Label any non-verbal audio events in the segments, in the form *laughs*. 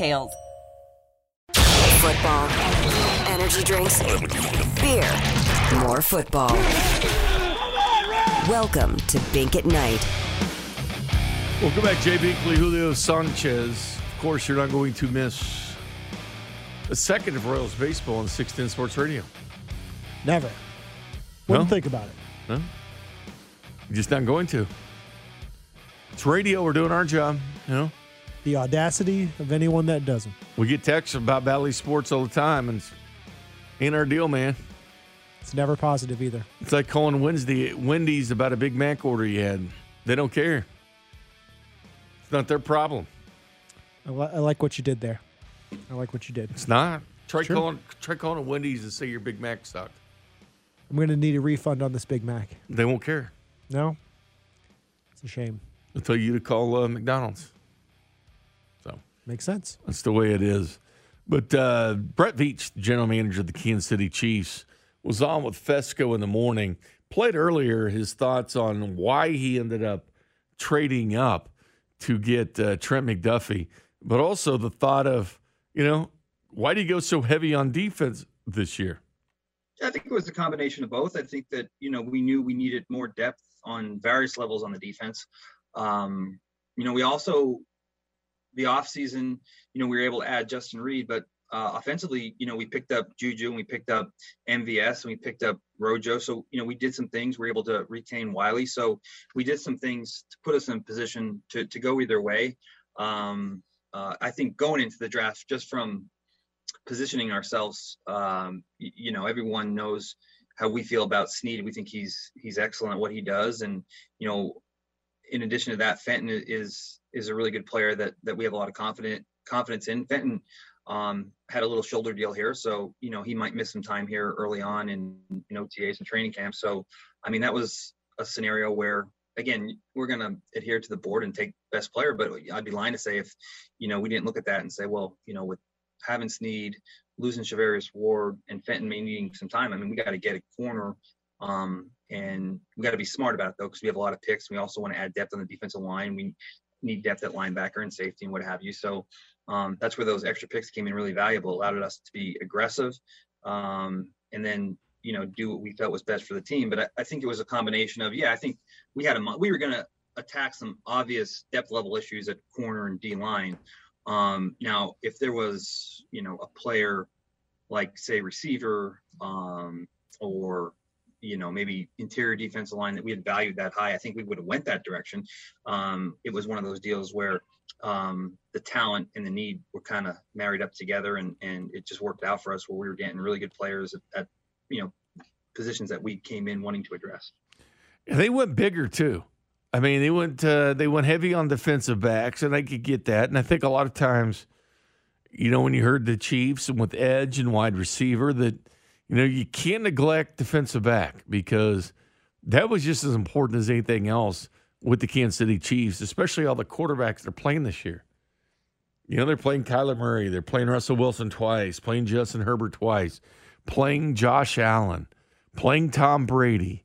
details. Football, energy drinks, beer, more football. Welcome to Bink at Night. Welcome back, Jay Binkley, Julio Sanchez. Of course, you're not going to miss a second of Royals baseball on 610 Sports Radio. Never. Wouldn't No? think about it. No? You're just not going to. It's radio. We're doing our job. You know, The audacity of anyone that doesn't. we get texts about Bally Sports all the time, and it's ain't our deal, man. It's never positive either. It's like calling Wednesday Wendy's about a Big Mac order you had. They don't care. It's not their problem. I, li- I like what you did there. I like what you did. It's not. Try Sure. calling try calling a Wendy's and say your Big Mac sucked. I'm going to need a refund on this Big Mac. They won't care. No? It's a shame. I'll tell you to call uh, McDonald's. So Makes sense. that's the way it is. But uh, Brett Veach, general manager of the Kansas City Chiefs, was on with Fesco in the morning. Played earlier his thoughts on why he ended up trading up to get uh, Trent McDuffie, but also the thought of, you know, why do you go so heavy on defense this year? I think it was a combination of both. I think that you know we knew we needed more depth on various levels on the defense. Um, you know, we also the offseason, you know, we were able to add Justin Reid, but uh, offensively, you know, we picked up Juju and we picked up MVS and we picked up Rojo. So you know, we did some things. We were able to retain Wylie. So we did some things to put us in position to to go either way. Um, uh, I think going into the draft, just from positioning ourselves, um, y- you know, everyone knows how we feel about Sneed. We think he's he's excellent at what he does, and you know, in addition to that, Fenton is is a really good player that that we have a lot of confident confidence in. Fenton um, had a little shoulder deal here, so you know he might miss some time here early on in, in OTAs and training camp. So, I mean, that was a scenario where again we're going to adhere to the board and take best player, but I'd be lying to say if you know we didn't look at that and say, well, you know, with having Sneed, losing Charvarius Ward, and Fenton may needing some time. I mean, we got to get a corner, um, and we got to be smart about it though, because we have a lot of picks. We also want to add depth on the defensive line. We need depth at linebacker and safety and what have you. So um, that's where those extra picks came in really valuable. Allowed us to be aggressive, um, and then you know do what we felt was best for the team. But I, I think it was a combination of yeah, I think we had a we were going to attack some obvious depth level issues at corner and D line. Um, now, if there was, you know, a player like say receiver, um, or you know maybe interior defensive line that we had valued that high, I think we would have went that direction. Um, it was one of those deals where um, the talent and the need were kind of married up together, and and it just worked out for us where we were getting really good players at, at you know positions that we came in wanting to address. They went bigger too. I mean, they went uh, they went heavy on defensive backs, and I could get that. And I think a lot of times, you know, when you heard the Chiefs and with edge and wide receiver, that you know you can't neglect defensive back because that was just as important as anything else with the Kansas City Chiefs, especially all the quarterbacks they're playing this year. You know, they're playing Kyler Murray, they're playing Russell Wilson twice, playing Justin Herbert twice, playing Josh Allen, playing Tom Brady.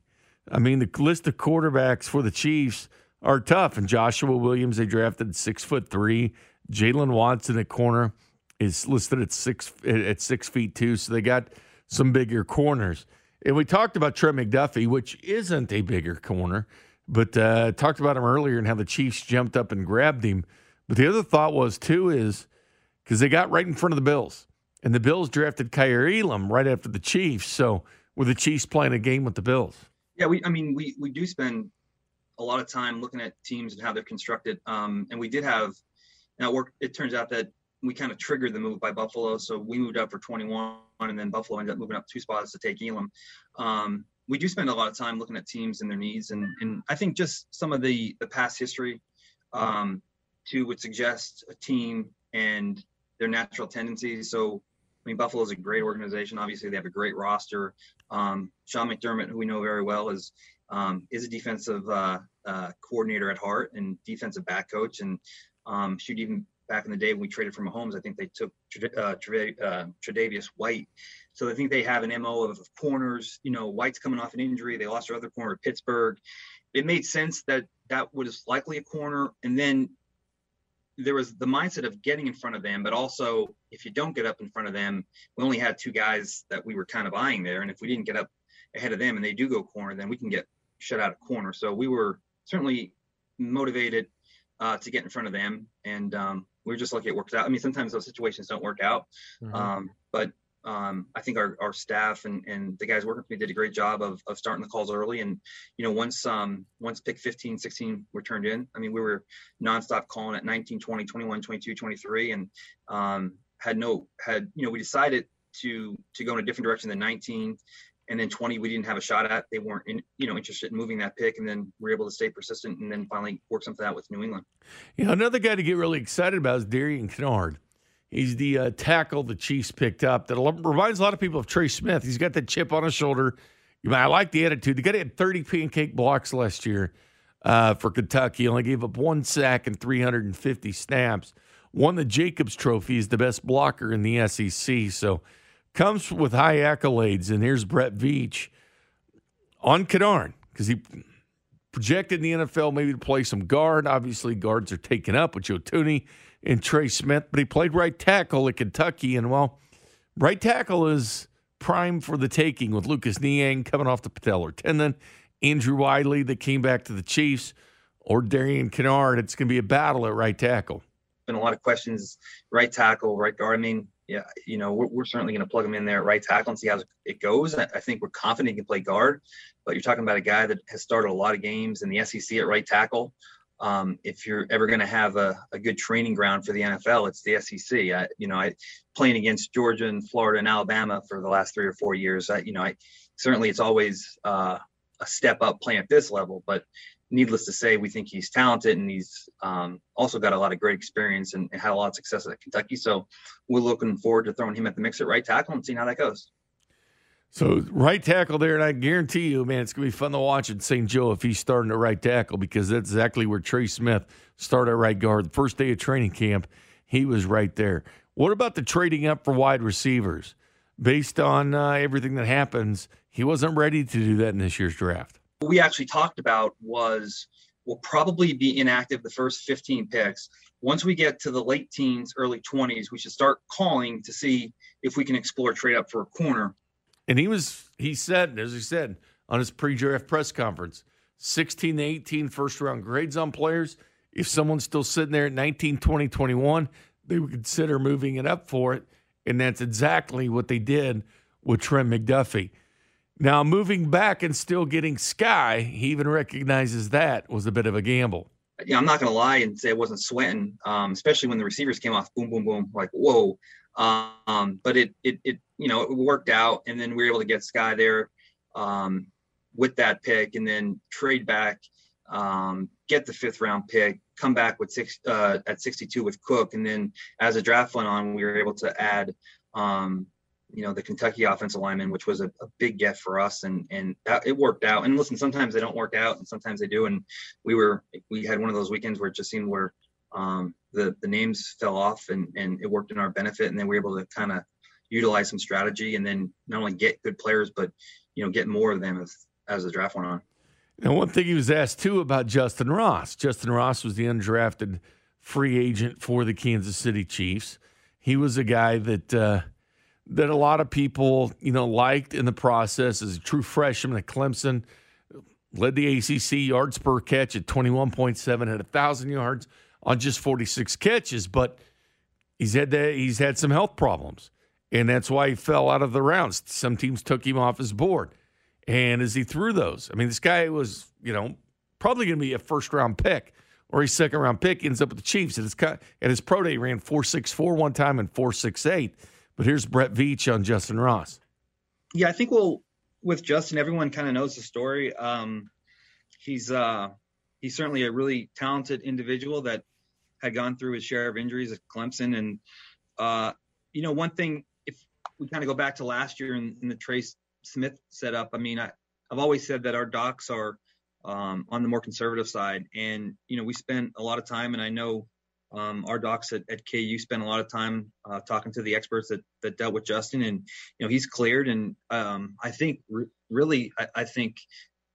I mean, the list of quarterbacks for the Chiefs are tough. And Joshua Williams, they drafted six foot three. Jaylen Watson at corner is listed at six at six feet two. So they got some bigger corners. And we talked about Trey McDuffie, which isn't a bigger corner, but uh, talked about him earlier and how the Chiefs jumped up and grabbed him. But the other thought was too is, because they got right in front of the Bills. And the Bills drafted Kaiir Elam right after the Chiefs. So were the Chiefs playing a game with the Bills? Yeah, we I mean we we do spend a lot of time looking at teams and how they're constructed. Um, and we did have now work. It turns out that we kind of triggered the move by Buffalo, so we moved up for 21, and then Buffalo ended up moving up two spots to take Elam. Um, we do spend a lot of time looking at teams and their needs, and and I think just some of the the past history um, too would suggest a team and their natural tendencies. So. I mean, Buffalo is a great organization. Obviously, they have a great roster. Um, Sean McDermott, who we know very well, is um, is a defensive uh, uh, coordinator at heart and defensive back coach. And um, shoot, even back in the day when we traded for Mahomes, I think they took uh, uh, Tre'Davious White. So I think they have an MO of, of corners. You know, White's coming off an injury. They lost their other corner at Pittsburgh. It made sense that that was likely a corner. And then there was the mindset of getting in front of them, but also if you don't get up in front of them, we only had two guys that we were kind of eyeing there. And if we didn't get up ahead of them and they do go corner, then we can get shut out of corner. So we were certainly motivated uh, to get in front of them, and um, we are just lucky it worked out. I mean, sometimes those situations don't work out, mm-hmm. um, but um, I think our, our staff and, and the guys working with me did a great job of, of starting the calls early. And, you know, once, um, once pick 15, 16 were turned in, I mean, we were nonstop calling at 19, 20, 21, 22, 23, and um, had no, had, you know, we decided to, to go in a different direction than 19 and then 20 we didn't have a shot at they weren't in, you know interested in moving that pick and then we are able to stay persistent and then finally work something out with new england. You know another guy to get really excited about is darian kinnard he's the uh, tackle the chiefs picked up that reminds a lot of people of trey smith. He's got the chip on his shoulder. I like the attitude. The guy had 30 pancake blocks last year uh, for kentucky. He only gave up one sack and 350 snaps. Won the jacobs trophy. As the best blocker in the sec so comes with high accolades. And here's Brett Veach on Kinnard because he projected in the NFL maybe to play some guard. Obviously, guards are taken up with Joe Thuney and Trey Smith, but he played right tackle at Kentucky. And well, right tackle is prime for the taking with Lucas Niang coming off the patellar tendon, Andrew Wylie that came back to the Chiefs, or Darian Kinnard. It's going to be a battle at right tackle. Been a lot of questions, right tackle, right guard. I mean, yeah, you know, we're, we're certainly going to plug him in there at right tackle and see how it goes. I, I think we're confident he can play guard, but you're talking about a guy that has started a lot of games in the SEC at right tackle. Um, if you're ever going to have a, a, good training ground for the NFL, it's the SEC. I, you know, I playing against Georgia and Florida and Alabama for the last three or four years. I, you know, I certainly it's always uh, a step up playing at this level, but needless to say, we think he's talented and he's um, also got a lot of great experience and, had a lot of success at Kentucky. So we're looking forward to throwing him at the mix at right tackle and seeing how that goes. So right tackle there, and I guarantee you, man, it's gonna be fun to watch at St. Joe if he's starting at right tackle because that's exactly where Trey Smith started at right guard. The first day of training camp, he was right there. What about the trading up for wide receivers? Based on uh, everything that happens, he wasn't ready to do that in this year's draft we actually talked about was we'll probably be inactive the first 15 picks. Once we get to the late teens, early 20s, we should start calling to see if we can explore trade up for a corner. And he was, he said, as he said on his pre draft press conference, 16 to 18 first round grades on players. If someone's still sitting there at 19, 20, 21, they would consider moving it up for it. And that's exactly what they did with Trent McDuffie. Now, moving back and still getting Sky, he even recognizes that was a bit of a gamble. Yeah, I'm not going to lie and say I wasn't sweating, um, especially when the receivers came off, boom, boom, boom, like whoa. Um, but it, it, it, you know, it worked out, and then we were able to get Sky there um, with that pick, and then trade back, um, get the fifth round pick, come back with six uh, at 62 with Cook, and then as the draft went on, we were able to add um, you know the Kentucky offensive lineman, which was a, a, big get for us, and and that, it worked out. And listen, sometimes they don't work out, and sometimes they do. And we were we had one of those weekends where it just seemed where um, the the names fell off, and and it worked in our benefit, and then we were able to kind of utilize some strategy, and then not only get good players, but you know get more of them as as the draft went on. And one thing he was asked too about Justin Ross. Justin Ross was the undrafted free agent for the Kansas City Chiefs. He was a guy that. Uh, that a lot of people, you know, liked in the process as a true freshman at Clemson. Led the ACC yards per catch at 21.7, had 1,000 yards on just 46 catches. But he's had he's had some health problems, and that's why he fell out of the rounds. Some teams took him off his board, and as he threw those, I mean, this guy was you know probably going to be a first round pick or a second round pick. Ends up with the Chiefs. At his at his pro day, he ran four six four one time and four six eight. But here's Brett Veach on Justin Ross. Yeah, I think we'll with Justin. Everyone kind of knows the story. Um, he's uh, he's certainly a really talented individual that had gone through his share of injuries at Clemson. And, uh, you know, one thing, if we kind of go back to last year in, in the Trey Smith setup, I mean, I, have always said that our docs are um, on the more conservative side. And, you know, we spent a lot of time, and I know um, our docs at, at, KU spent a lot of time uh, talking to the experts that, that dealt with Justin, and you know he's cleared. And um, I think re- really, I, I, think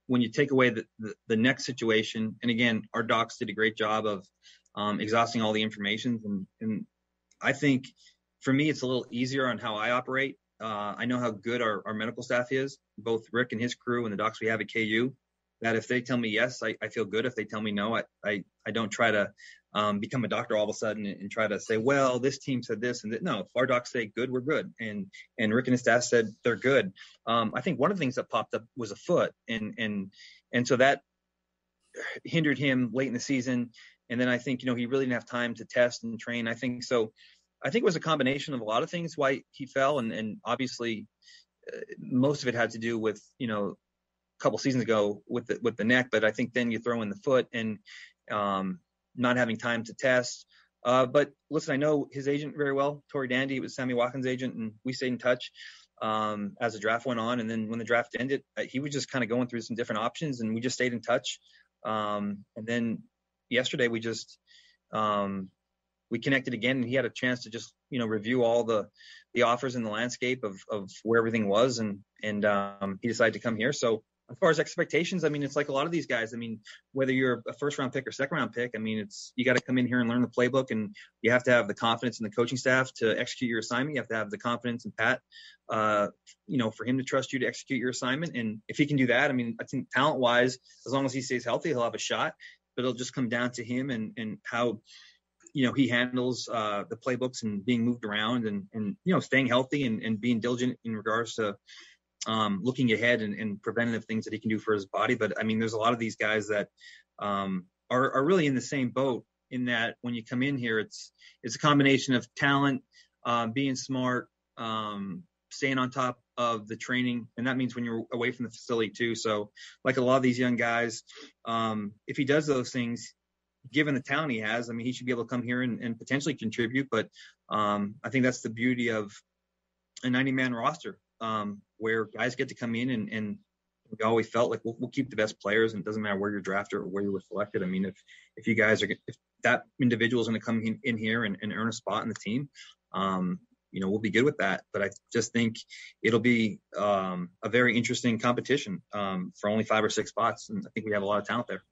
when you take away the, the, the next situation, and again, our docs did a great job of um, exhausting all the information. And, and, I think for me, it's a little easier on how I operate. Uh, I know how good our, our, medical staff is, both Rick and his crew and the docs we have at KU. That if they tell me yes, I, I feel good. If they tell me no, I, I, I don't try to um, become a doctor all of a sudden and, and, try to say, well, this team said this and that. No, if our docs say good, we're good. And and Rick and his staff said they're good. Um, I think one of the things that popped up was a foot, and and and so that hindered him late in the season. And then I think, you know, he really didn't have time to test and train. I think so. I think it was a combination of a lot of things why he fell. And, and obviously, uh, most of it had to do with, you know, couple seasons ago with the, with the neck. But I think then you throw in the foot and um, not having time to test. Uh, but listen, I know his agent very well, Tory Dandy. It was Sammy Watkins' agent, and we stayed in touch um, as the draft went on. And then when the draft ended, uh, he was just kind of going through some different options, and we just stayed in touch. Um, and then yesterday we just um, we connected again and he had a chance to just you know review all the the offers in the landscape of of where everything was and and um, he decided to come here so as far as expectations i mean it's like a lot of these guys i mean whether you're a first round pick or second round pick i mean it's you got to come in here and learn the playbook and you have to have the confidence in the coaching staff to execute your assignment. You have to have the confidence in pat uh, you know for him to trust you to execute your assignment. And if he can do that i mean i think talent wise as long as he stays healthy he'll have a shot but it'll just come down to him and and how you know he handles uh, the playbooks and being moved around and and you know staying healthy and, and being diligent in regards to um, looking ahead and, and, preventative things that he can do for his body. But I mean, there's a lot of these guys that um, are are really in the same boat in that when you come in here, it's it's a combination of talent, uh, being smart, um, staying on top of the training, and that means when you're away from the facility too. So, like a lot of these young guys, um, if he does those things, given the talent he has, I mean, he should be able to come here and, and potentially contribute. But um, I think that's the beauty of a 90-man roster, um, where guys get to come in and, and we always felt like we'll, we'll, keep the best players, and it doesn't matter where you're drafted or where you were selected. I mean, if if you guys are if that individual is going to come in, in here and, and, earn a spot in the team, um, you know, we'll be good with that. But I just think it'll be um, a very interesting competition um, for only five or six spots, and I think we have a lot of talent there.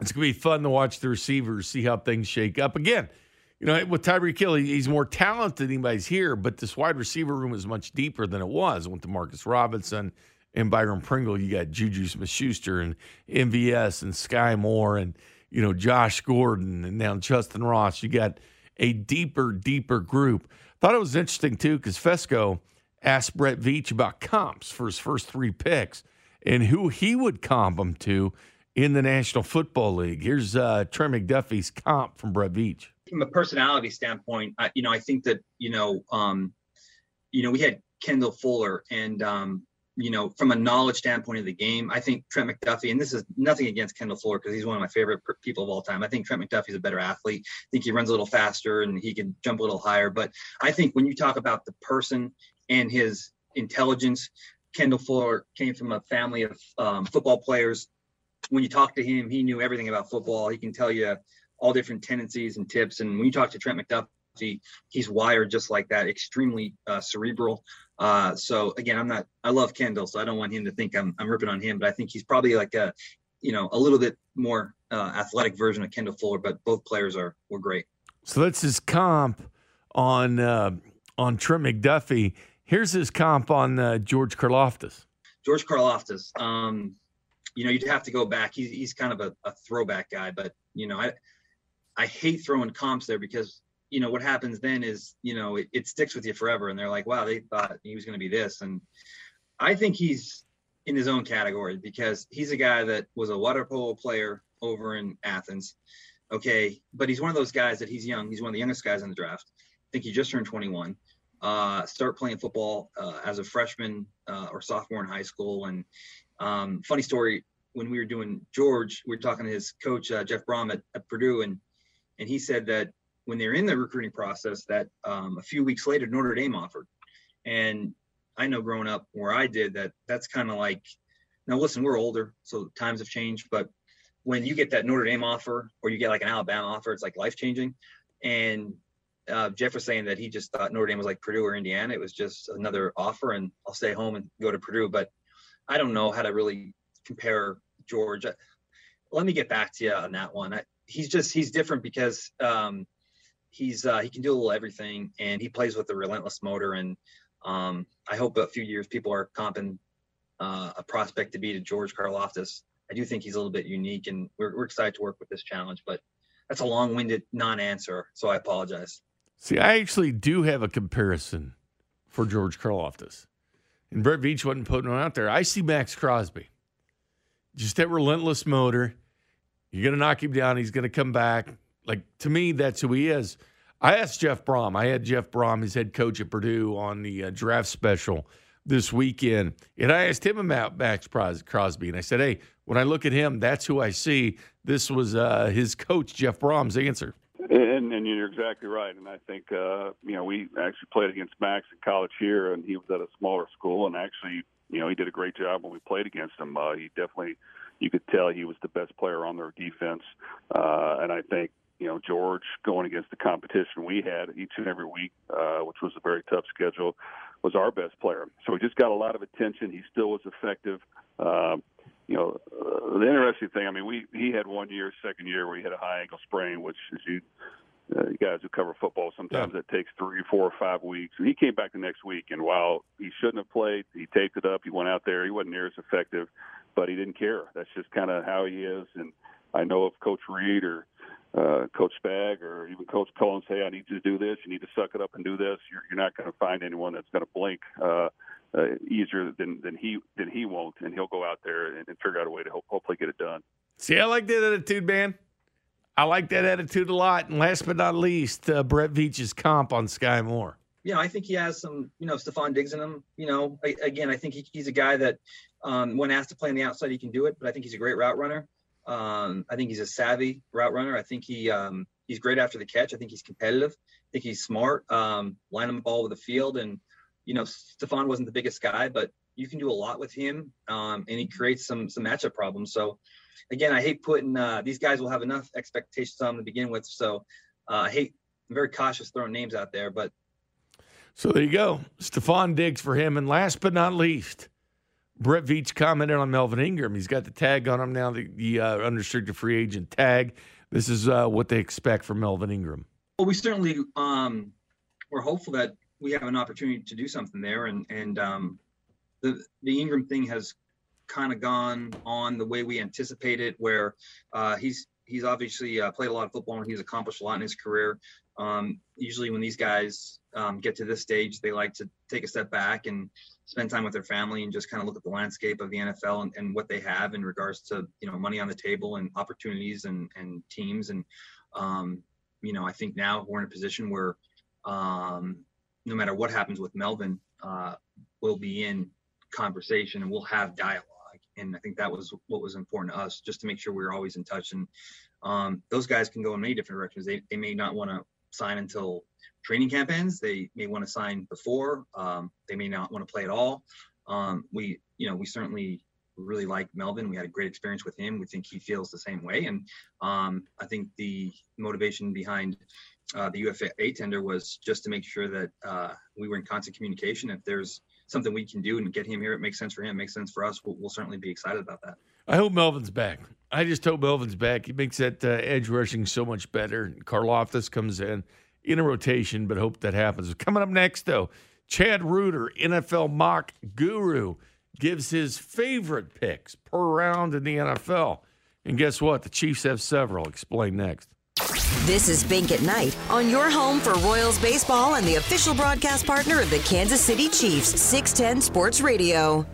It's going to be fun to watch the receivers, see how things shake up. Again, you know, with Tyreek Hill, he's more talented than anybody's here, but this wide receiver room is much deeper than it was. With Demarcus Robinson and Byron Pringle, you got Juju Smith-Schuster and MVS and Sky Moore and you know Josh Gordon and now Justin Ross. You got a deeper, deeper group. Thought it was interesting too because Fesco asked Brett Veach about comps for his first three picks and who he would comp them to in the National Football League. Here's uh, Trent McDuffie's comp from Brett Veach. From a personality standpoint, I, you know, I think that you know, um, you know, we had Kendall Fuller, and um, you know, from a knowledge standpoint of the game, I think Trent McDuffie, and this is nothing against Kendall Fuller because he's one of my favorite people of all time. I think Trent McDuffie's a better athlete. I think he runs a little faster and he can jump a little higher. But I think when you talk about the person and his intelligence, Kendall Fuller came from a family of um, football players. When you talk to him, he knew everything about football. He can tell you all different tendencies and tips. And when you talk to Trent McDuffie, he's wired just like that, extremely uh, cerebral. Uh, so again, I'm not. I love Kendall, so I don't want him to think I'm I'm ripping on him. But I think he's probably like a, you know, a little bit more uh, athletic version of Kendall Fuller. But both players are were great. So that's his comp on uh, on Trent McDuffie. Here's his comp on uh, George Karlaftis. George Karlaftis. Um, you know, you'd have to go back. He's he's kind of a, a throwback guy, but you know, I I hate throwing comps there because you know what happens then is you know it, it sticks with you forever, and they're like, wow, they thought he was going to be this, and I think he's in his own category because he's a guy that was a water polo player over in Athens. Okay, but he's one of those guys that he's young. He's one of the youngest guys in the draft. I think he just turned 21. Uh, start playing football uh, as a freshman uh, or sophomore in high school. And um, funny story, when we were doing George, we were talking to his coach uh, Jeff Brohm at, at, Purdue, and and he said that when they're in the recruiting process, that um, a few weeks later Notre Dame offered. And I know growing up where I did that, that's kind of like, now listen, we're older, so times have changed, but when you get that Notre Dame offer or you get like an Alabama offer, it's like life changing. And uh, Jeff was saying that he just thought Notre Dame was like Purdue or Indiana. It was just another offer, and I'll stay home and go to Purdue. But I don't know how to really compare George. Let me get back to you on that one. I, he's just he's different because um, he's uh, he can do a little everything, and he plays with a relentless motor. And um, I hope a few years people are comping uh, a prospect to be to George Karlaftis. I do think he's a little bit unique, and we're, we're excited to work with this challenge. But that's a long-winded non-answer, so I apologize. See, I actually do have a comparison for George Karlaftis. And Brett Veach wasn't putting one out there. I see Maxx Crosby. Just that relentless motor. You're going to knock him down. He's going to come back. Like, to me, that's who he is. I asked Jeff Brohm. I had Jeff Brohm, his head coach at Purdue, on the uh, draft special this weekend. And I asked him about Maxx Crosby. And I said, hey, when I look at him, that's who I see. This was uh, his coach, Jeff Brohm's answer. And, and you're exactly right. And I think, uh, you know, we actually played against Maxx in college here, and he was at a smaller school. And actually, you know, he did a great job when we played against him. Uh, he definitely, you could tell he was the best player on their defense. Uh, and I think, you know, George going against the competition we had each and every week, uh, which was a very tough schedule, was our best player. So he just got a lot of attention. He still was effective. Um, you know, uh, the interesting thing, I mean, we he had one year, second year, where he had a high ankle sprain, which, as you, uh, guys who cover football, sometimes yeah. it takes three, four, or five weeks. And he came back the next week, and while he shouldn't have played, he taped it up. He went out there. He wasn't near as effective, but he didn't care. That's just kind of how he is. And I know if Coach Reid or uh, Coach Spag or even Coach Cullen say, "I need you to do this. You need to suck it up and do this." You're, you're not going to find anyone that's going to blink. Uh, uh, easier than than he than he won't, and he'll go out there and, and figure out a way to hopefully get it done. See, I like that attitude, man. I like that attitude a lot. And last but not least, uh, Brett Veach's comp on Sky Moore. Yeah, I think he has some, you know, Stefon Diggs in him. You know, I, again, I think he, he's a guy that um, when asked to play on the outside, he can do it. But I think he's a great route runner. Um, I think he's a savvy route runner. I think he um, he's great after the catch. I think he's competitive. I think he's smart. Um, line him ball with the field and you know, Stefon wasn't the biggest guy, but you can do a lot with him, um, and he creates some some matchup problems. So, again, I hate putting uh, these guys will have enough expectations on them to begin with. So, uh, I hate. I'm very cautious throwing names out there, but. So there you go, Stefon Diggs for him, and last but not least, Brett Veach commented on Melvin Ingram. He's got the tag on him now, the, the uh, unrestricted free agent tag. This is uh, what they expect from Melvin Ingram. Well, we certainly um, we're hopeful that we have an opportunity to do something there. And and um, the the Ingram thing has kind of gone on the way we anticipated, it where uh, he's he's obviously uh, played a lot of football and he's accomplished a lot in his career. Um, usually, when these guys um, get to this stage, they like to take a step back and spend time with their family and just kind of look at the landscape of the NFL and, and what they have in regards to you know money on the table and opportunities and and teams and um, you know I think now we're in a position where um, no matter what happens with Melvin, uh, we'll be in conversation and we'll have dialogue. And I think that was what was important to us, just to make sure we were always in touch. And um, those guys can go in many different directions. They, they may not want to sign until training camp ends. They may want to sign before. Um, they may not want to play at all. Um, we, you know, we certainly really like Melvin. We had a great experience with him. We think he feels the same way. And um, I think the motivation behind uh, the UFA tender was just to make sure that uh, we were in constant communication. If there's something we can do and get him here, it makes sense for him, makes sense for us. We'll, we'll certainly be excited about that. I hope Melvin's back. I just hope Melvin's back. He makes that uh, edge rushing so much better. Karlaftis comes in in a rotation, but hope that happens. Coming up next, though, Chad Reuter, NFL mock guru, gives his favorite picks per round in the NFL. And guess what? The Chiefs have several. Explain next. This is Bink at Night on your home for Royals baseball and the official broadcast partner of the Kansas City Chiefs, 610 Sports Radio.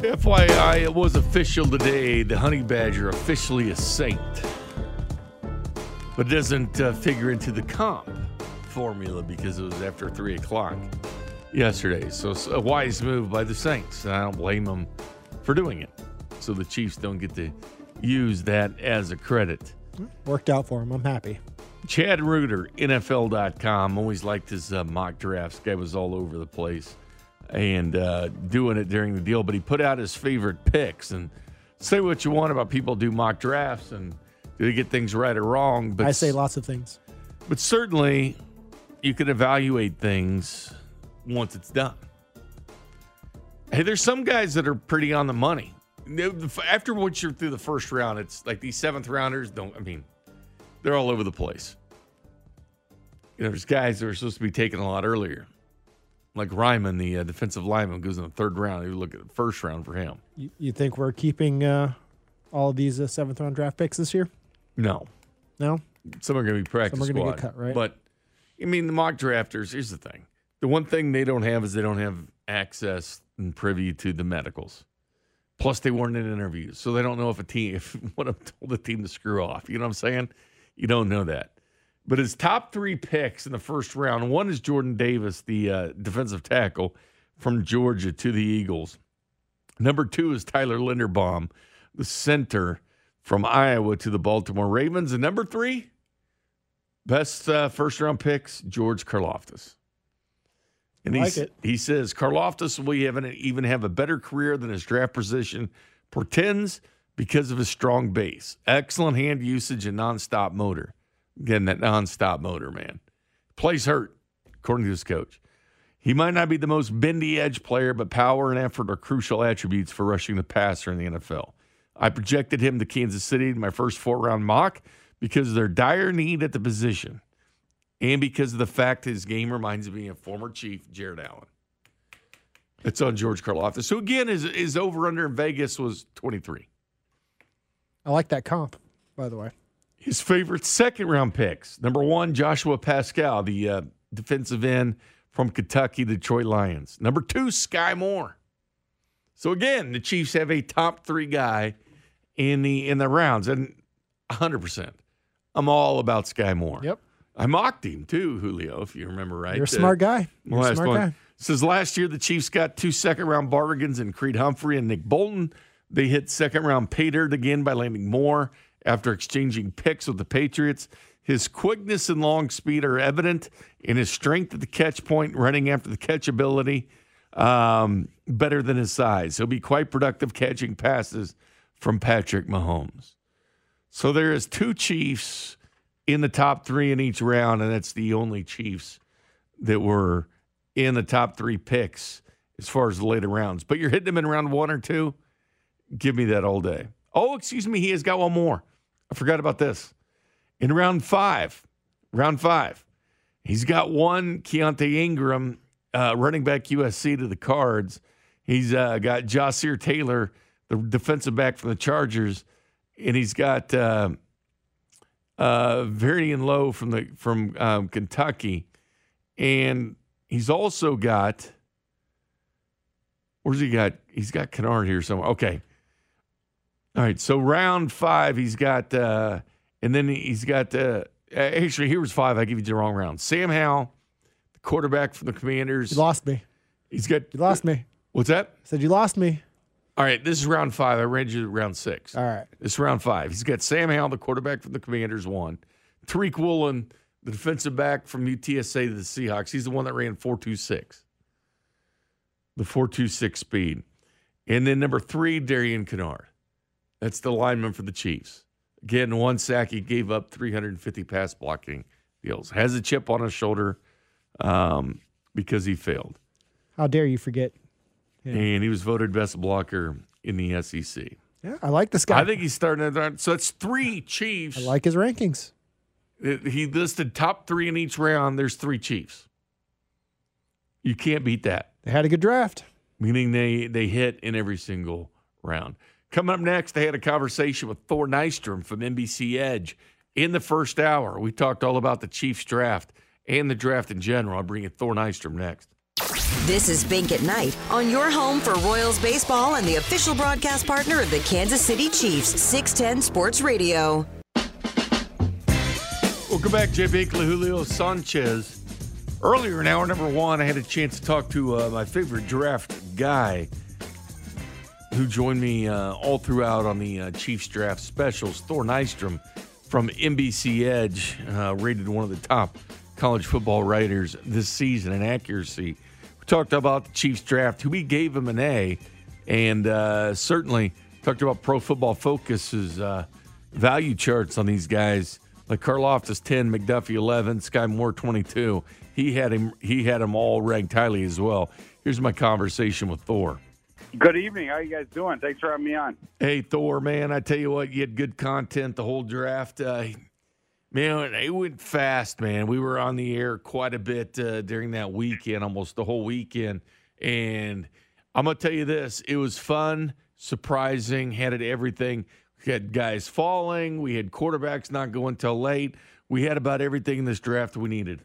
FYI, it was official today. The honey badger officially a saint, but doesn't uh, figure into the comp formula because it was after three o'clock yesterday. So a wise move by the Saints. And I don't blame them for doing it. So the Chiefs don't get to use that as a credit. Worked out for him. I'm happy. Chad Reuter, NFL.com, always liked his uh, mock drafts. Guy was all over the place and uh, doing it during the deal, but he put out his favorite picks. And say what you want about people do mock drafts and do they get things right or wrong. But I say lots of things. But certainly, you can evaluate things once it's done. Hey, there's some guys that are pretty on the money. After once you're through the first round, it's like these seventh rounders don't, I mean, they're all over the place. You know, there's guys that are supposed to be taken a lot earlier. Like Ryman, the uh, defensive lineman, goes in the third round. You look at the first round for him. You, you think we're keeping uh, all of these uh, seventh round draft picks this year? No. No? Some are going to be practice Some are gonna squad. get cut, right? But, I mean, the mock drafters, here's the thing. The one thing they don't have is they don't have access and privy to the medicals. Plus, they weren't in interviews, so they don't know if a team, if *laughs* what I've told the team to screw off. You know what I'm saying? You don't know that. But his top three picks in the first round one is Jordan Davis, the uh, defensive tackle from Georgia to the Eagles. Number two is Tyler Linderbaum, the center from Iowa to the Baltimore Ravens. And number three, best uh, first round picks, George Karlaftis. And I he, like it. he says Karlaftis will even, even have a better career than his draft position portends because of his strong base, excellent hand usage, and nonstop motor. Again, that nonstop motor, man. Plays hurt, according to his coach. He might not be the most bendy edge player, but power and effort are crucial attributes for rushing the passer in the NFL. I projected him to Kansas City in my first four round mock because of their dire need at the position and because of the fact his game reminds me of former Chief Jared Allen. It's on George Karlaftis. So again, his, his over under in Vegas was 23. I like that comp, by the way. His favorite second round picks. Number one, Joshua Paschal, the uh, defensive end from Kentucky, Detroit Lions. Number two, Sky Moore. So again, the Chiefs have a top three guy in the in the rounds, and 100. percent I'm all about Sky Moore. Yep. I mocked him too, Julio, if you remember right. You're a Uh, smart guy. You're a smart one. guy. Says last year the Chiefs got two second round bargains in Creed Humphrey and Nick Bolton. They hit second round pay dirt again by landing Moore after exchanging picks with the Patriots. His quickness and long speed are evident in his strength at the catch point, running after the catch ability, um, better than his size. He'll be quite productive catching passes from Patrick Mahomes. So there is two Chiefs in the top three in each round, and that's the only Chiefs that were in the top three picks as far as the later rounds. But you're hitting them in round one or two. Give me that all day. Oh, excuse me, he has got one more. I forgot about this. In round five, round five, he's got one Keaontay Ingram, uh, running back USC to the Cards. He's uh, got Ja'Sir Taylor, the defensive back from the Chargers, and he's got uh, uh, Varian Lowe from the from um, Kentucky, and he's also got. Where's he got? He's got Kinnard here somewhere. Okay. All right. So round five, he's got, uh, and then he's got. Uh, actually, here was five. I give you the wrong round. Sam Howell, the quarterback for the Commanders. You lost me. He's got. You lost me. What's that? I said you lost me. All right. This is round five. I read you round six. All right. This is round five. He's got Sam Howell, the quarterback for the Commanders, one. Tariq Woolen, the defensive back from UTSA to the Seahawks. He's the one that ran 4.26, the 4.26 speed. And then number three, Darian Kinnard. That's the lineman for the Chiefs. Again, one sack, he gave up 350 pass blocking deals. Has a chip on his shoulder um, because he failed. How dare you forget? Yeah. And he was voted best blocker in the SEC. Yeah, I like this guy. I think he's starting at so it's three Chiefs. I like his rankings. It- He listed top three in each round. There's three Chiefs. You can't beat that. They had a good draft. meaning they they hit in every single round. Coming up next, I had a conversation with Thor Nystrom from NBC Edge in the first hour. We talked all about the Chiefs draft and the draft in general. I'll bring you Thor Nystrom next. This is Bink at Night on your home for Royals baseball and the official broadcast partner of the Kansas City Chiefs, 610 Sports Radio. Welcome back, Jay Binkley, Julio Sanchez. Earlier in hour number one, I had a chance to talk to uh, my favorite draft guy who joined me uh, all throughout on the uh, Chiefs draft specials, Thor Nystrom from NBC Edge, uh, rated one of the top college football writers this season in accuracy. Talked about the Chiefs draft, who we gave him an A, and uh, certainly talked about Pro Football Focus's uh, value charts on these guys like Karlaftis 10, McDuffie 11, Sky Moore 22. He had him he had them all ranked highly as well. Here's my conversation with Thor. Good evening. How you guys doing? Thanks for having me on. Hey Thor, man, I tell you what, you had good content the whole draft. Uh, man, it went fast, man. We were on the air quite a bit uh, during that weekend, almost the whole weekend. And I'm gonna tell you this: it was fun, surprising, had it everything. We had guys falling. We had quarterbacks not going till late. We had about everything in this draft we needed.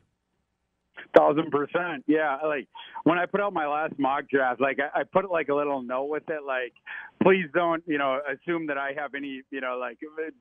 Thousand percent. Yeah. Like when I put out my last mock draft, like I, I put like a little note with it, like, please don't, you know, assume that I have any, you know, like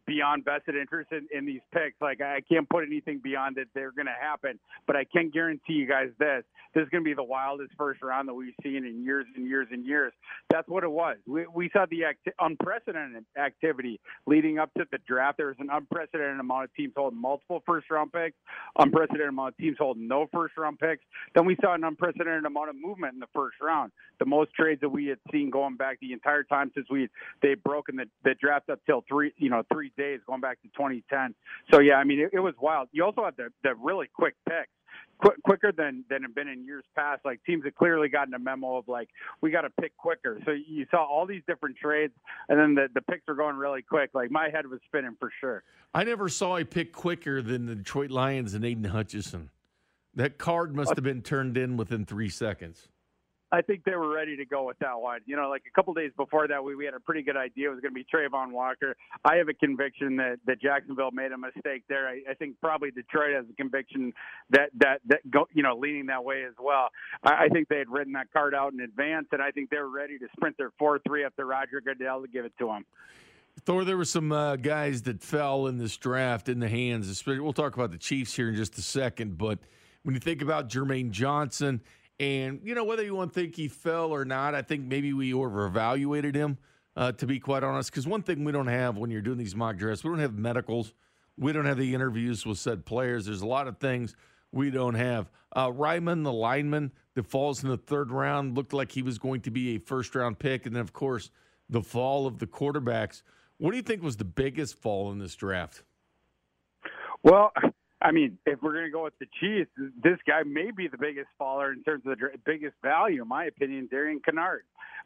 beyond vested interest in, in these picks. Like I can't put anything beyond that they're going to happen, but I can guarantee you guys this: this is going to be the wildest first round that we've seen in years and years and years. That's what it was. We, we saw the unprecedented activity leading up to the draft. There was an unprecedented amount of teams holding multiple first round picks, unprecedented amount of teams holding no first round picks. Then we saw an unprecedented amount of movement in the first round. The most trades that we had seen going back the entire time since we they broken the, the draft up till three you know three days going back to 2010. So yeah, I mean it, it was wild. You also had the the really quick picks. Qu- quicker than than have been in years past. Like teams have clearly gotten a memo of like we got to pick quicker. So you saw all these different trades, and then the the picks were going really quick. Like my head was spinning for sure. I never saw a pick quicker than the Detroit Lions and Aidan Hutchinson. That card must have been turned in within three seconds. I think they were ready to go with that one. You know, like a couple days before that, we, we had a pretty good idea it was going to be Travon Walker. I have a conviction that, that Jacksonville made a mistake there. I, I think probably Detroit has a conviction that that that go, you know leaning that way as well. I, I think they had written that card out in advance, and I think they were ready to sprint their four three up to Roger Goodell to give it to him. Thor, there were some uh, guys that fell in this draft in the hands. Especially, we'll talk about the Chiefs here in just a second, but when you think about Jermaine Johnson, and you know whether you want to think he fell or not, I think maybe we overevaluated him. Uh, to be quite honest, because one thing we don't have when you're doing these mock drafts, we don't have medicals, we don't have the interviews with said players. There's a lot of things we don't have. Uh, Ryman, the lineman that falls in the third round, looked like he was going to be a first round pick, and then of course the fall of the quarterbacks. What do you think was the biggest fall in this draft? Well, I mean, if we're going to go with the Chiefs, this guy may be the biggest faller in terms of the biggest value, in my opinion, Darian Kinnard.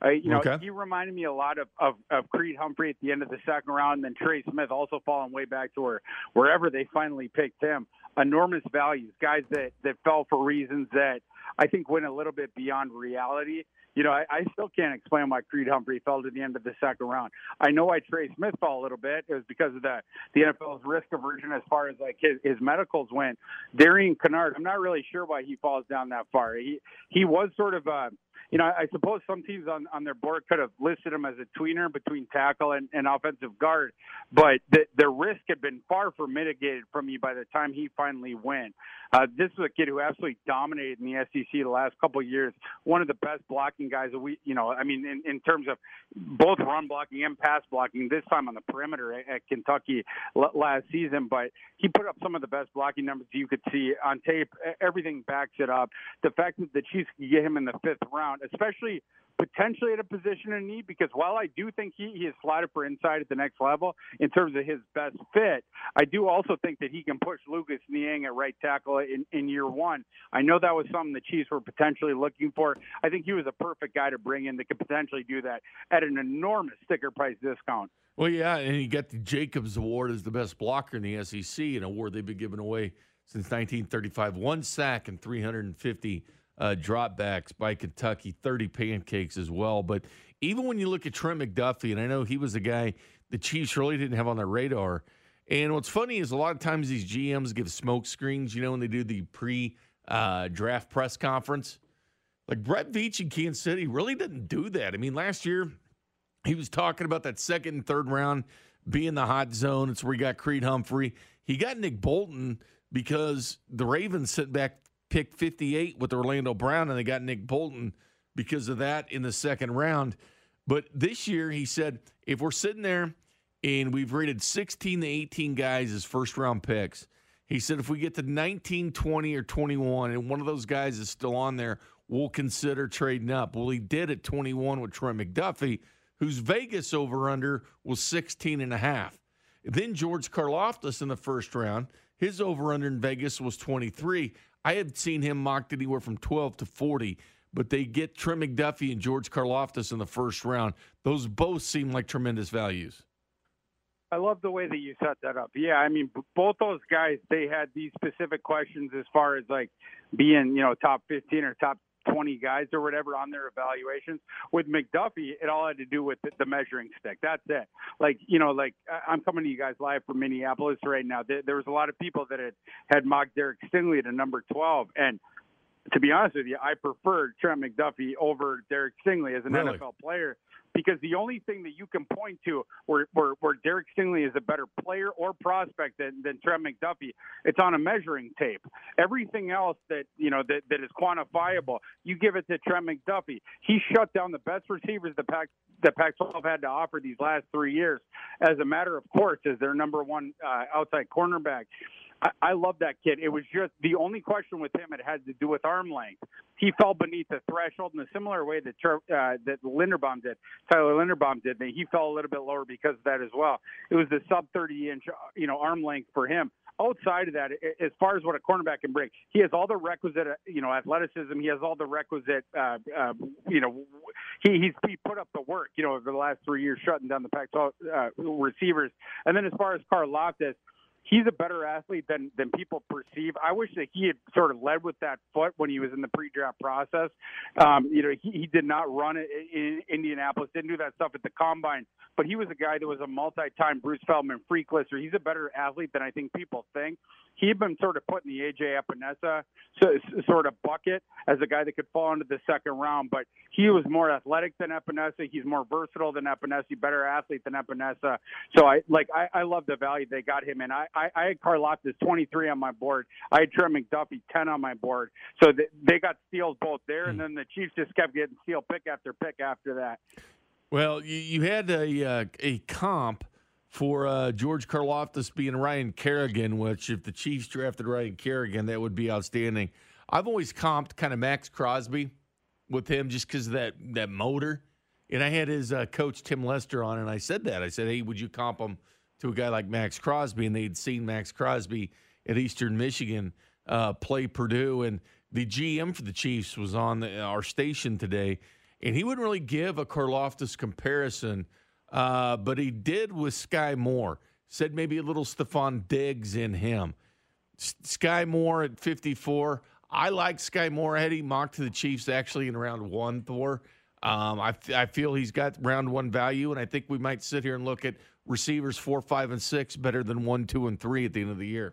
Uh, you know, Okay. he reminded me a lot of, of, of Creed Humphrey at the end of the second round, and then Trey Smith also falling way back to where wherever they finally picked him. Enormous values, guys that, that fell for reasons that I think went a little bit beyond reality. You know, I, I still can't explain why Creed Humphrey fell to the end of the second round. I know why Trey Smith fell a little bit. It was because of the the NFL's risk aversion as far as like his, his medicals went. Darian Kinnard, I'm not really sure why he falls down that far. He he was sort of uh you know, I suppose some teams on, on their board could have listed him as a tweener between tackle and, and offensive guard, but the, the risk had been far from mitigated from you by the time he finally went. Uh, this is a kid who absolutely dominated in the SEC the last couple of years. One of the best blocking guys that we, you know, I mean, in, in terms of both run blocking and pass blocking. This time on the perimeter at, at Kentucky l- last season, but he put up some of the best blocking numbers you could see on tape. Everything backs it up. The fact that the Chiefs could get him in the fifth round, especially potentially at a position of need because while I do think he, he is slotted for inside at the next level in terms of his best fit, I do also think that he can push Lucas Niang at right tackle in, in year one. I know that was something the Chiefs were potentially looking for. I think he was a perfect guy to bring in that could potentially do that at an enormous sticker price discount. Well, yeah, and he got the Jacobs Award as the best blocker in the SEC, an award they've been giving away since 1935. One sack and 350 uh, dropbacks by Kentucky, 30 pancakes as well. But even when you look at Trent McDuffie, and I know he was a guy the Chiefs really didn't have on their radar. And what's funny is a lot of times these GMs give smoke screens, you know, when they do the pre uh, draft press conference. Like Brett Veach in Kansas City really didn't do that. I mean, last year he was talking about that second and third round being the hot zone. It's where he got Creed Humphrey. He got Nick Bolton because the Ravens sent back pick 58 with Orlando Brown, and they got Nick Bolton because of that in the second round. But this year, he said, if we're sitting there and we've rated 16 to 18 guys as first round picks, he said if we get to 19, 20, or 21, and one of those guys is still on there, we'll consider trading up. Well, he did at 21 with Trent McDuffie, whose Vegas over under was 16 and a half. Then George Karlaftis in the first round, his over under in Vegas was 23. I had seen him mocked anywhere from 12 to 40, but they get Trent McDuffie and George Karlaftis in the first round. Those both seem like tremendous values. I love the way that you set that up. Yeah, I mean, both those guys, they had these specific questions as far as like being, you know, top 15 or top 20 guys or whatever on their evaluations. With McDuffie, it all had to do with the, measuring stick. That's it. Like, you know, like I'm coming to you guys live from Minneapolis right now. There, there was a lot of people that had, had mocked Derek Stingley to number 12. And to be honest with you, I preferred Trent McDuffie over Derek Stingley as an really? NFL player because the only thing that you can point to where, where, where Derek Stingley is a better player or prospect than, than Trent McDuffie, it's on a measuring tape. Everything else that you know that, that is quantifiable, you give it to Trent McDuffie. He shut down the best receivers the Pac the Pac-12 had to offer these last three years. As a matter of course, as their number one uh, outside cornerback. I, I love that kid. It was just the only question with him. It had to do with arm length. He fell beneath the threshold in a similar way that uh, that Linderbaum did. Tyler Linderbaum did. He fell a little bit lower because of that as well. It was the sub 30 inch, you know, arm length for him outside of that, as far as what a cornerback can bring, he has all the requisite, you know, athleticism. He has all the requisite, uh, uh, you know, he he's he put up the work, you know, over the last three years, shutting down the Pac-12 uh, receivers. And then as far as Karlaftis, he's a better athlete than than people perceive. I wish that he had sort of led with that foot when he was in the pre-draft process. Um, you know, he, he did not run it in Indianapolis, didn't do that stuff at the combine, but he was a guy that was a multi-time Bruce Feldman freak lister. He's a better athlete than I think people think. He'd been sort of put in the AJ Epenesa sort of bucket as a guy that could fall into the second round, but he was more athletic than Epenesa. He's more versatile than Epenesa, better athlete than Epenesa. So I like I, I love the value they got him in. I, I had Karlaftis 23 on my board. I had Trent McDuffie 10 on my board. So they, they got steals both there, and then the Chiefs just kept getting steal pick after pick after that. Well, you, you had a uh, a comp for uh, George Karlaftis being Ryan Kerrigan, which if the Chiefs drafted Ryan Kerrigan, that would be outstanding. I've always comped kind of Maxx Crosby with him just because of that that motor. And I had his uh, coach Tim Lester on, and I said that I said, "Hey, would you comp him to a guy like Maxx Crosby?" And they'd seen Maxx Crosby at Eastern Michigan uh, play Purdue, and the GM for the Chiefs was on the, our station today, and he wouldn't really give a Karlaftis comparison, uh, but he did with Skyy Moore. Said maybe a little Stefon Diggs in him. S- Skyy Moore at 54. I like Skyy Moore. I had him mocked to the Chiefs actually in round one, Thor. Um, I, I feel he's got round one value, and I think we might sit here and look at receivers four, five, and six better than one, two, and three at the end of the year.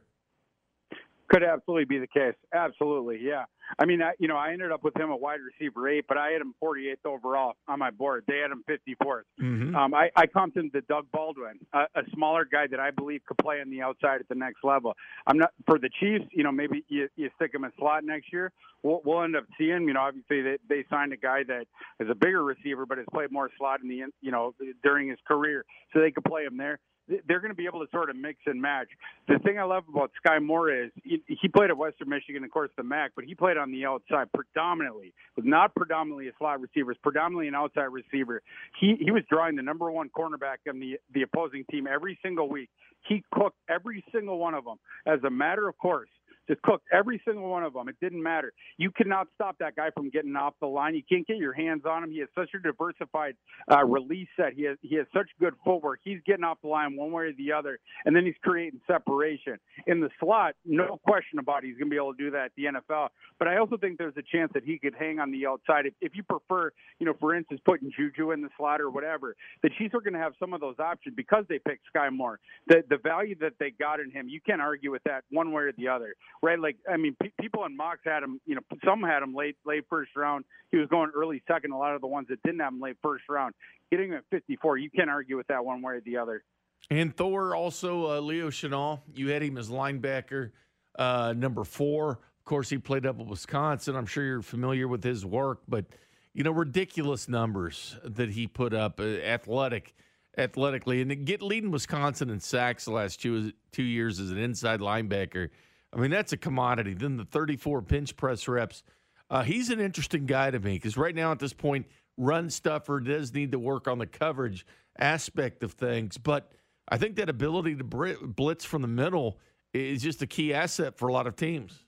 Could absolutely be the case. Absolutely, yeah. I mean, I, you know, I ended up with him a wide receiver eight, but I had him 48th overall on my board. They had him 54th. Mm-hmm. Um, I, I comped him to Doug Baldwin, a, a smaller guy that I believe could play on the outside at the next level. I'm not for the Chiefs. You know, maybe you, you stick him in slot next year. We'll, we'll end up seeing. You know, obviously they, they signed a guy that is a bigger receiver, but has played more slot in the you know during his career, so they could play him there they're going to be able to sort of mix and match. The thing I love about Skyy Moore is he, played at Western Michigan, of course, the MAC, but he played on the outside predominantly. Was not predominantly a slot receiver, it's predominantly an outside receiver. He he was drawing the number one cornerback on the the opposing team every single week. He cooked every single one of them. As a matter of course, just cooked every single one of them. It didn't matter. You cannot stop that guy from getting off the line. You can't get your hands on him. He has such a diversified uh, release set. He has he has such good footwork. He's getting off the line one way or the other, and then he's creating separation in the slot. No question about it. He's going to be able to do that at the NFL. But I also think there's a chance that he could hang on the outside if, if you prefer, you know, for instance, putting Juju in the slot or whatever. The Chiefs are going to have some of those options because they picked Skyy Moore. The the value that they got in him, you can't argue with that one way or the other, right? Like I mean, pe- people in mocks had him, you know, some had him late late first round. He was going early second. A lot of the ones that didn't have him late first round, getting him at 54, you can't argue with that one way or the other. And Thor also uh, Leo Chenal. You had him as linebacker uh, number four. Of course, he played up at Wisconsin. I'm sure you're familiar with his work, but you know, ridiculous numbers that he put up, uh, athletic, athletically, and get leading Wisconsin in sacks the last two two years as an inside linebacker. I mean, that's a commodity. Then the 34 bench press reps. Uh, he's an interesting guy to me because right now at this point, run stuffer does need to work on the coverage aspect of things, but I think that ability to blitz from the middle is just a key asset for a lot of teams.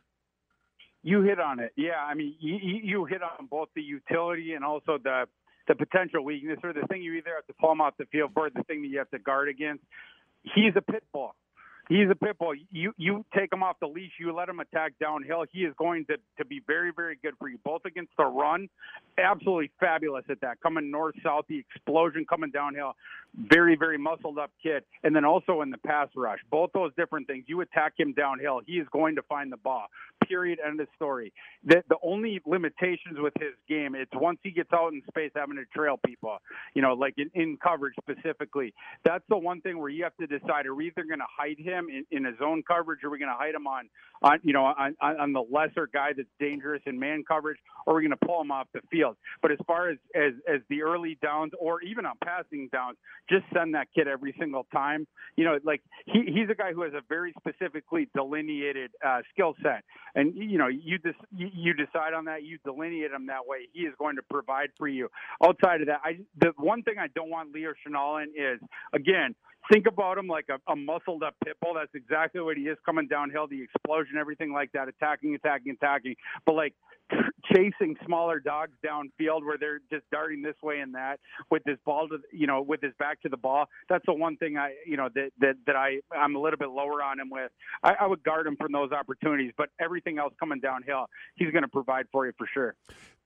You hit on it. Yeah, I mean, you, you hit on both the utility and also the the potential weakness, or the thing you either have to him off the field for, the thing that you have to guard against. He's a pit bull. He's a pit bull. You you take him off the leash. You let him attack downhill. He is going to to be very very good for you, both against the run. Absolutely fabulous at that. Coming north south, the explosion coming downhill. Very very muscled up kid, and then also in the pass rush. Both those different things. You attack him downhill. He is going to find the ball. Period. End of story. The the only limitations with his game, it's once he gets out in space, having to trail people. You know, like in, in coverage specifically. That's the one thing where you have to decide: are we either going to hide him him in, in a zone coverage? Are we going to hide him on, on you know, on, on the lesser guy that's dangerous in man coverage, or are we going to pull him off the field? But as far as, as as the early downs, or even on passing downs, just send that kid every single time. You know, like he, he's a guy who has a very specifically delineated uh, skill set, and you know, you just you, decide on that, you delineate him that way. He is going to provide for you. Outside of that, I the one thing I don't want Leo Chenal in is again think about him like a, a muscled up pit That's exactly what he is coming downhill, the explosion, everything like that, attacking, attacking, attacking. But like *laughs* chasing smaller dogs downfield where they're just darting this way and that with this ball to you know with his back to the ball. That's the one thing I you know that that, that I I'm a little bit lower on him with. I, I would guard him from those opportunities, but everything else coming downhill, he's going to provide for you for sure.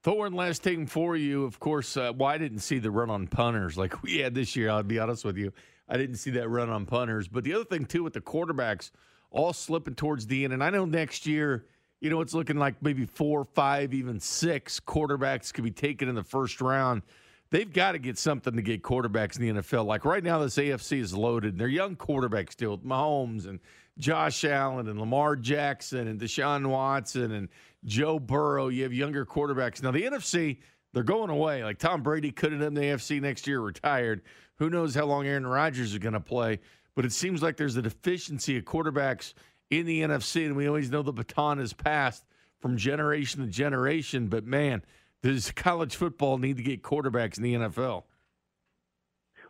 Thorne, last thing for you, of course. Uh, well, didn't see the run on punters like we had this year. I'll be honest with you. I didn't see that run on punters. But the other thing, too, with the quarterbacks all slipping towards the end, and I know next year, you know, it's looking like maybe four, five, even six quarterbacks could be taken in the first round. They've got to get something to get quarterbacks in the NFL. Like right now, this AFC is loaded. They're young quarterbacks still, with Mahomes and Josh Allen and Lamar Jackson and Deshaun Watson and Joe Burrow. You have younger quarterbacks. Now, the NFC, they're going away. Like Tom Brady could have done the AFC next year, retired. Who knows how long Aaron Rodgers is going to play? But it seems like there's a deficiency of quarterbacks in the NFC, and we always know the baton is passed from generation to generation. But man, does college football need to get quarterbacks in the NFL?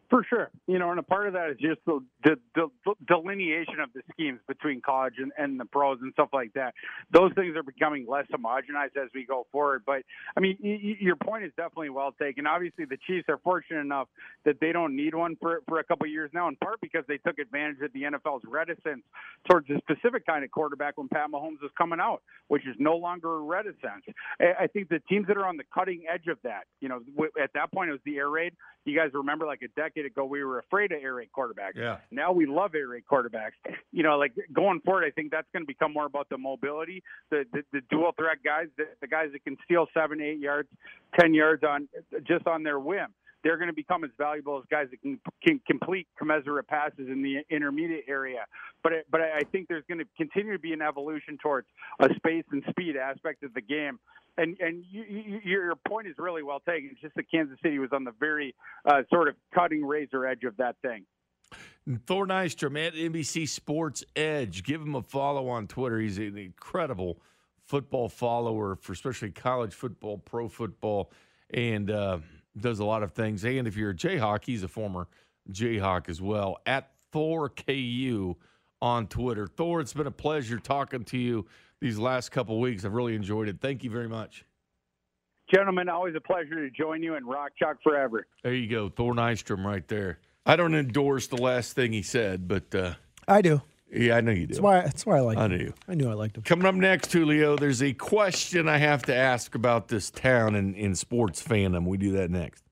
For sure, you know, and a part of that is just the, the, the delineation of the schemes between college and, and the pros and stuff like that. Those things are becoming less homogenized as we go forward. But I mean, y- your point is definitely well taken. Obviously, the Chiefs are fortunate enough that they don't need one for for a couple years now, in part because they took advantage of the NFL's reticence towards a specific kind of quarterback when Pat Mahomes was coming out, which is no longer a reticence. I think the teams that are on the cutting edge of that, you know, at that point it was the air raid. You guys remember, like a decade decade ago, we were afraid of air raid quarterbacks. Yeah. Now we love air raid quarterbacks. You know, like going forward, I think that's going to become more about the mobility, the the, the dual threat guys, the, the guys that can steal seven, eight yards, ten yards on just on their whim they're going to become as valuable as guys that can, can complete commensurate passes in the intermediate area. But it, but I think there's going to continue to be an evolution towards a space and speed aspect of the game and and you, you, your point is really well taken. It's just that Kansas City was on the very uh, sort of cutting razor edge of that thing. Thor Nystrom at NBC Sports Edge. Give him a follow on Twitter. He's an incredible football follower for especially college football, pro football, and uh, does a lot of things. And if you're a Jayhawk, he's a former Jayhawk as well. At Thor KU on Twitter. Thor, it's been a pleasure talking to you these last couple weeks. I've really enjoyed it. Thank you very much. Gentlemen, always a pleasure to join you and rock chalk forever. There you go, Thor Nystrom right there. I don't endorse the last thing he said, but uh, I do. Yeah, I know you do. That's why. That's why I like. I knew you. I knew I liked him. Coming up next, Julio, there's a question I have to ask about this town in, in sports fandom. We do that next.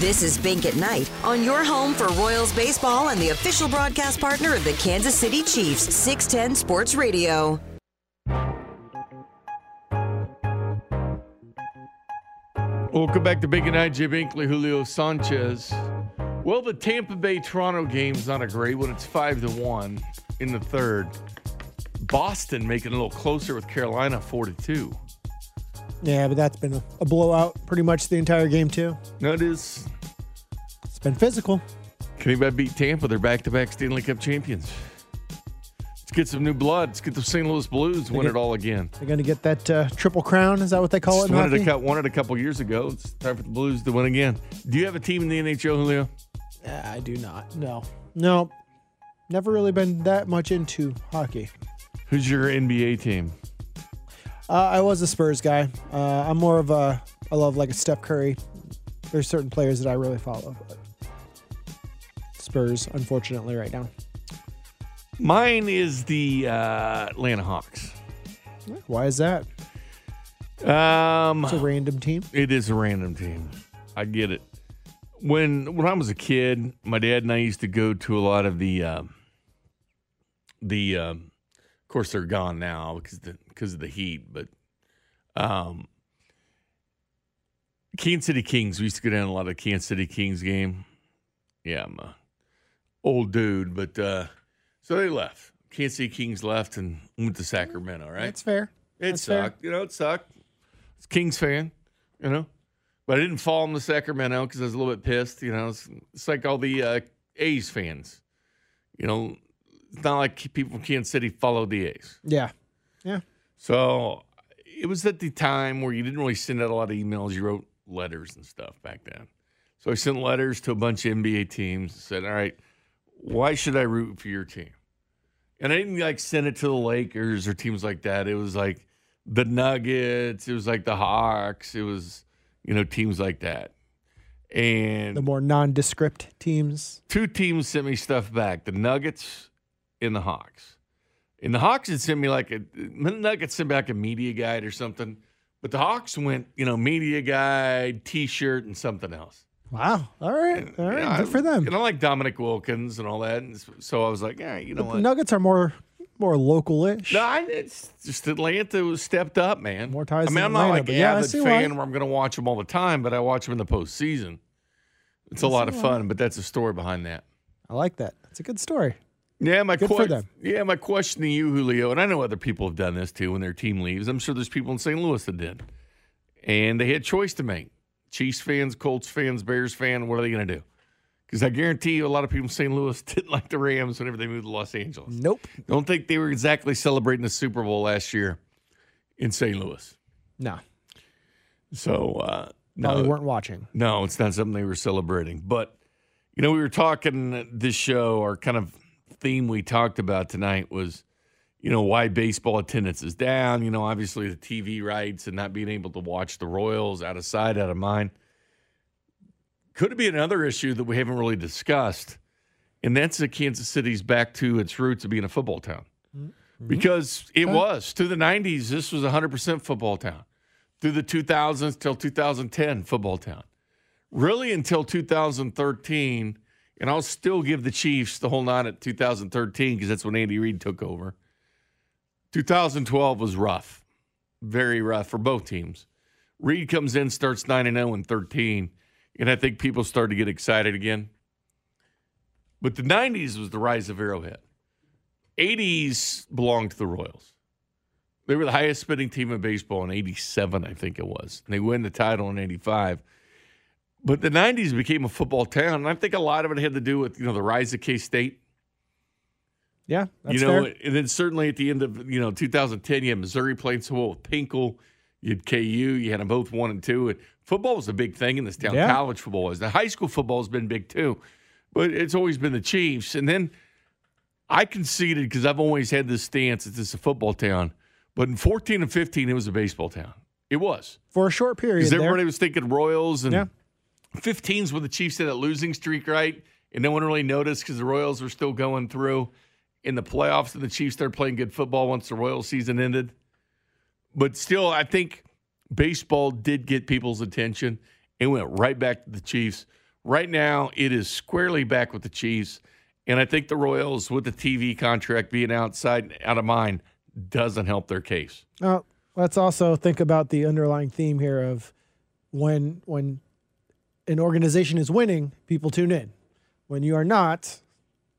This is Bink at Night on your home for Royals baseball and the official broadcast partner of the Kansas City Chiefs, 610 Sports Radio. Welcome back to Bink at Night. Jim Binkley, Julio Sanchez. Well, the Tampa Bay Toronto game's not a great one. It's five to one in the third. Boston making it a little closer with Carolina four to two. Yeah, but that's been a, a blowout pretty much the entire game too. No, it is. It's been physical. Can anybody beat Tampa? They're back-to-back Stanley Cup champions. Let's get some new blood. Let's get the St. Louis Blues win get- it all again. They're going to get that uh, triple crown. Is that what they call it? Just In won it, a, won it a couple years ago. It's time for the Blues to win again. Do you have a team in the NHL, Julio? I do not. No, no. Never really been that much into hockey. Who's your NBA team? Uh, I was a Spurs guy. Uh, I'm more of a. I love like a Steph Curry. There's certain players that I really follow. But Spurs, unfortunately, right now. Mine is the uh, Atlanta Hawks. Why is that? Um, It's a random team. It is a random team. I get it. When when I was a kid, my dad and I used to go to a lot of the um the um, of course they're gone now because the because of the heat, but um Kansas City Kings. We used to go down a lot of Kansas City Kings game. Yeah, I'm a old dude, but uh so they left. Kansas City Kings left and went to Sacramento, right? That's fair. It That's fair. sucked. You know, it sucked. It's Kings fan, you know. But I didn't fall in the Sacramento because I was a little bit pissed. You know, it's, it's like all the uh, A's fans. You know, it's not like people from Kansas City follow the A's. Yeah. Yeah. So it was at the time where you didn't really send out a lot of emails. You wrote letters and stuff back then. So I sent letters to a bunch of NBA teams and said, all right, why should I root for your team? And I didn't like send it to the Lakers or teams like that. It was like the Nuggets. It was like the Hawks. It was, you know, teams like that. And The more nondescript teams. two teams sent me stuff back the Nuggets and the Hawks. And the Hawks had sent me like a Nuggets sent back a media guide or something, but the Hawks went, you know, media guide, t shirt, and something else. Wow. All right. All right. You know, Good I- for them. And I like Dominique Wilkins and all that. And so I was like, yeah, you know the what? Nuggets are more more local-ish. No, I, it's just Atlanta was stepped up, man. More ties I mean, I'm not like an yeah, I avid fan why. where I'm going to watch them all the time, but I watch them in the postseason. It's a lot of fun, but that's a story behind that. I like that. That's a good story. Yeah, my Good for que- Yeah, my question to you, Julio, and I know other people have done this too when their team leaves. I'm sure there's people in St. Louis that did, and they had choice to make. Chiefs fans, Colts fans, Bears fan. What are they going to do? Because I guarantee you, a lot of people in St. Louis *laughs* didn't like the Rams whenever they moved to Los Angeles. Nope. Don't think they were exactly celebrating the Super Bowl last year in St. Louis. No. So uh, Probably no, weren't watching. no, it's not something they were celebrating. But, you know, we were talking this show, our kind of theme we talked about tonight was, you know, why baseball attendance is down. You know, obviously the TV rights and not being able to watch the Royals out of sight, out of mind. Could it be another issue that we haven't really discussed? And that's that Kansas City's back to its roots of being a football town. Mm-hmm. Because it was. Through the 90s, this was 100% football town through the 2000s till 2010 football town. Really until 2013, and I'll still give the Chiefs the whole nine at 2013 because that's when Andy Reid took over. 2012 was rough, very rough for both teams. Reid comes in, starts 9 and 0 and 13, and I think people started to get excited again. But the 90s was the rise of Arrowhead. 80s belonged to the Royals. They were the highest spending team in baseball in 87, I think it was. And they win the title in 85. But the 90s became a football town. And I think a lot of it had to do with, you know, the rise of K State. Yeah, that's You know, fair. and then certainly at the end of, you know, 2010, you had Missouri playing so well with Pinkel. You had KU. You had them both one and two. And football was a big thing in this town. Yeah. College football was. The high school football has been big too. But it's always been the Chiefs. And then I conceded because I've always had this stance that this is a football town. But in 14 and 15, it was a baseball town. It was. For a short period. Because there. everybody was thinking Royals and Yeah. 15s when the Chiefs had that losing streak, right? And no one really noticed because the Royals were still going through in the playoffs and the Chiefs started playing good football once the Royal season ended. But still, I think baseball did get people's attention. It went right back to the Chiefs. Right now, it is squarely back with the Chiefs. And I think the Royals, with the TV contract being outside, out of mind, doesn't help their case. Uh, let's also think about the underlying theme here of when when an organization is winning, people tune in. When you are not,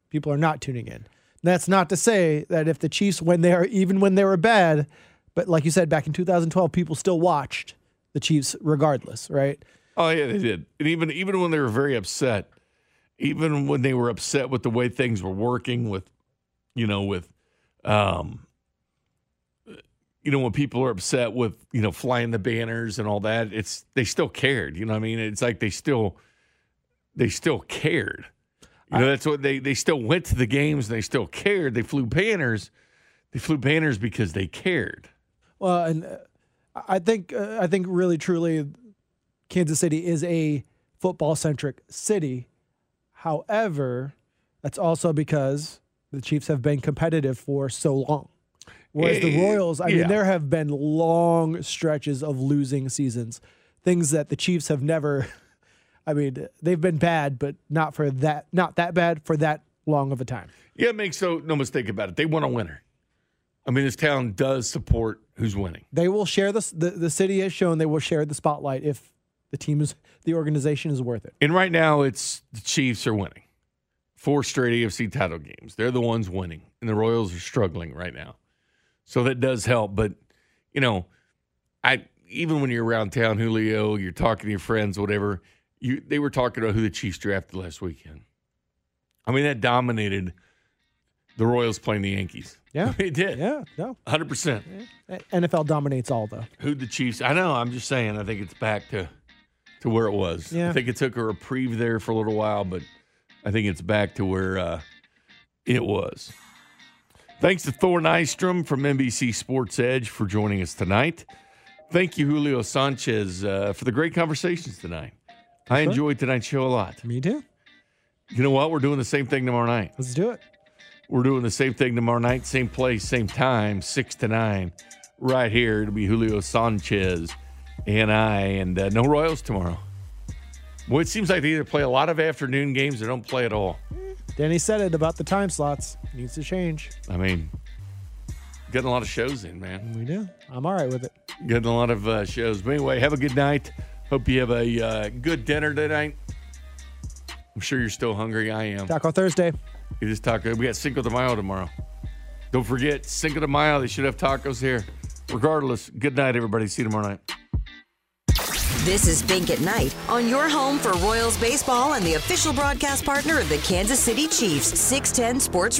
people are not tuning in. That's not to say that if the Chiefs, when they are even when they were bad, but like you said back in 2012, people still watched the Chiefs regardless, right? Oh yeah, they did. And even even when they were very upset, even when they were upset with the way things were working, with you know, with um, you know, when people are upset with you know flying the banners and all that, it's they still cared. You know, what I mean, it's like they still they still cared. You know, that's what they they still went to the games and they still cared. They flew banners. They flew banners because they cared. Well, and uh, I think uh, I think really truly, Kansas City is a football centric city. However, that's also because the Chiefs have been competitive for so long. Whereas the Eh, Royals, I yeah. mean, there have been long stretches of losing seasons, things that the Chiefs have never. *laughs* I mean, they've been bad, but not for that, not that bad for that long of a time. Yeah, make so no mistake about it. They want a winner. I mean, this town does support who's winning. They will share this. The, the city has shown they will share the spotlight if the team is, the organization is worth it. And right now, it's the Chiefs are winning. Four straight AFC title games. They're the ones winning, and the Royals are struggling right now. So that does help. But you know, I even when you're around town, Julio, you're talking to your friends, whatever. You they were talking about who the Chiefs drafted last weekend. I mean, that dominated the Royals playing the Yankees. Yeah. *laughs* it did. Yeah, no. hundred percent. NFL dominates all though. Who the Chiefs? I know. I'm just saying. I think it's back to to where it was. Yeah. I think it took a reprieve there for a little while, but I think it's back to where uh, it was. Thanks to Thor Nystrom from NBC Sports Edge for joining us tonight. Thank you, Julio Sanchez, uh, for the great conversations tonight. I enjoyed tonight's show a lot. Me too. You know what? We're doing the same thing tomorrow night. Let's do it. We're doing the same thing tomorrow night, same place, same time, six to nine, right here. It'll be Julio Sanchez and I, and uh, no Royals tomorrow. Well, it seems like they either play a lot of afternoon games or don't play at all. Danny said it about the time slots. Needs to change. I mean, getting a lot of shows in, man. We do. I'm all right with it. Getting a lot of uh, shows. But anyway, have a good night. Hope you have a uh, good dinner tonight. I'm sure you're still hungry. I am. Taco Thursday. You just taco. We got Cinco de Mayo tomorrow. Don't forget Cinco de Mayo. They should have tacos here. Regardless, good night, everybody. See you tomorrow night. This is Bink at Night on your home for Royals baseball and the official broadcast partner of the Kansas City Chiefs, 610 Sports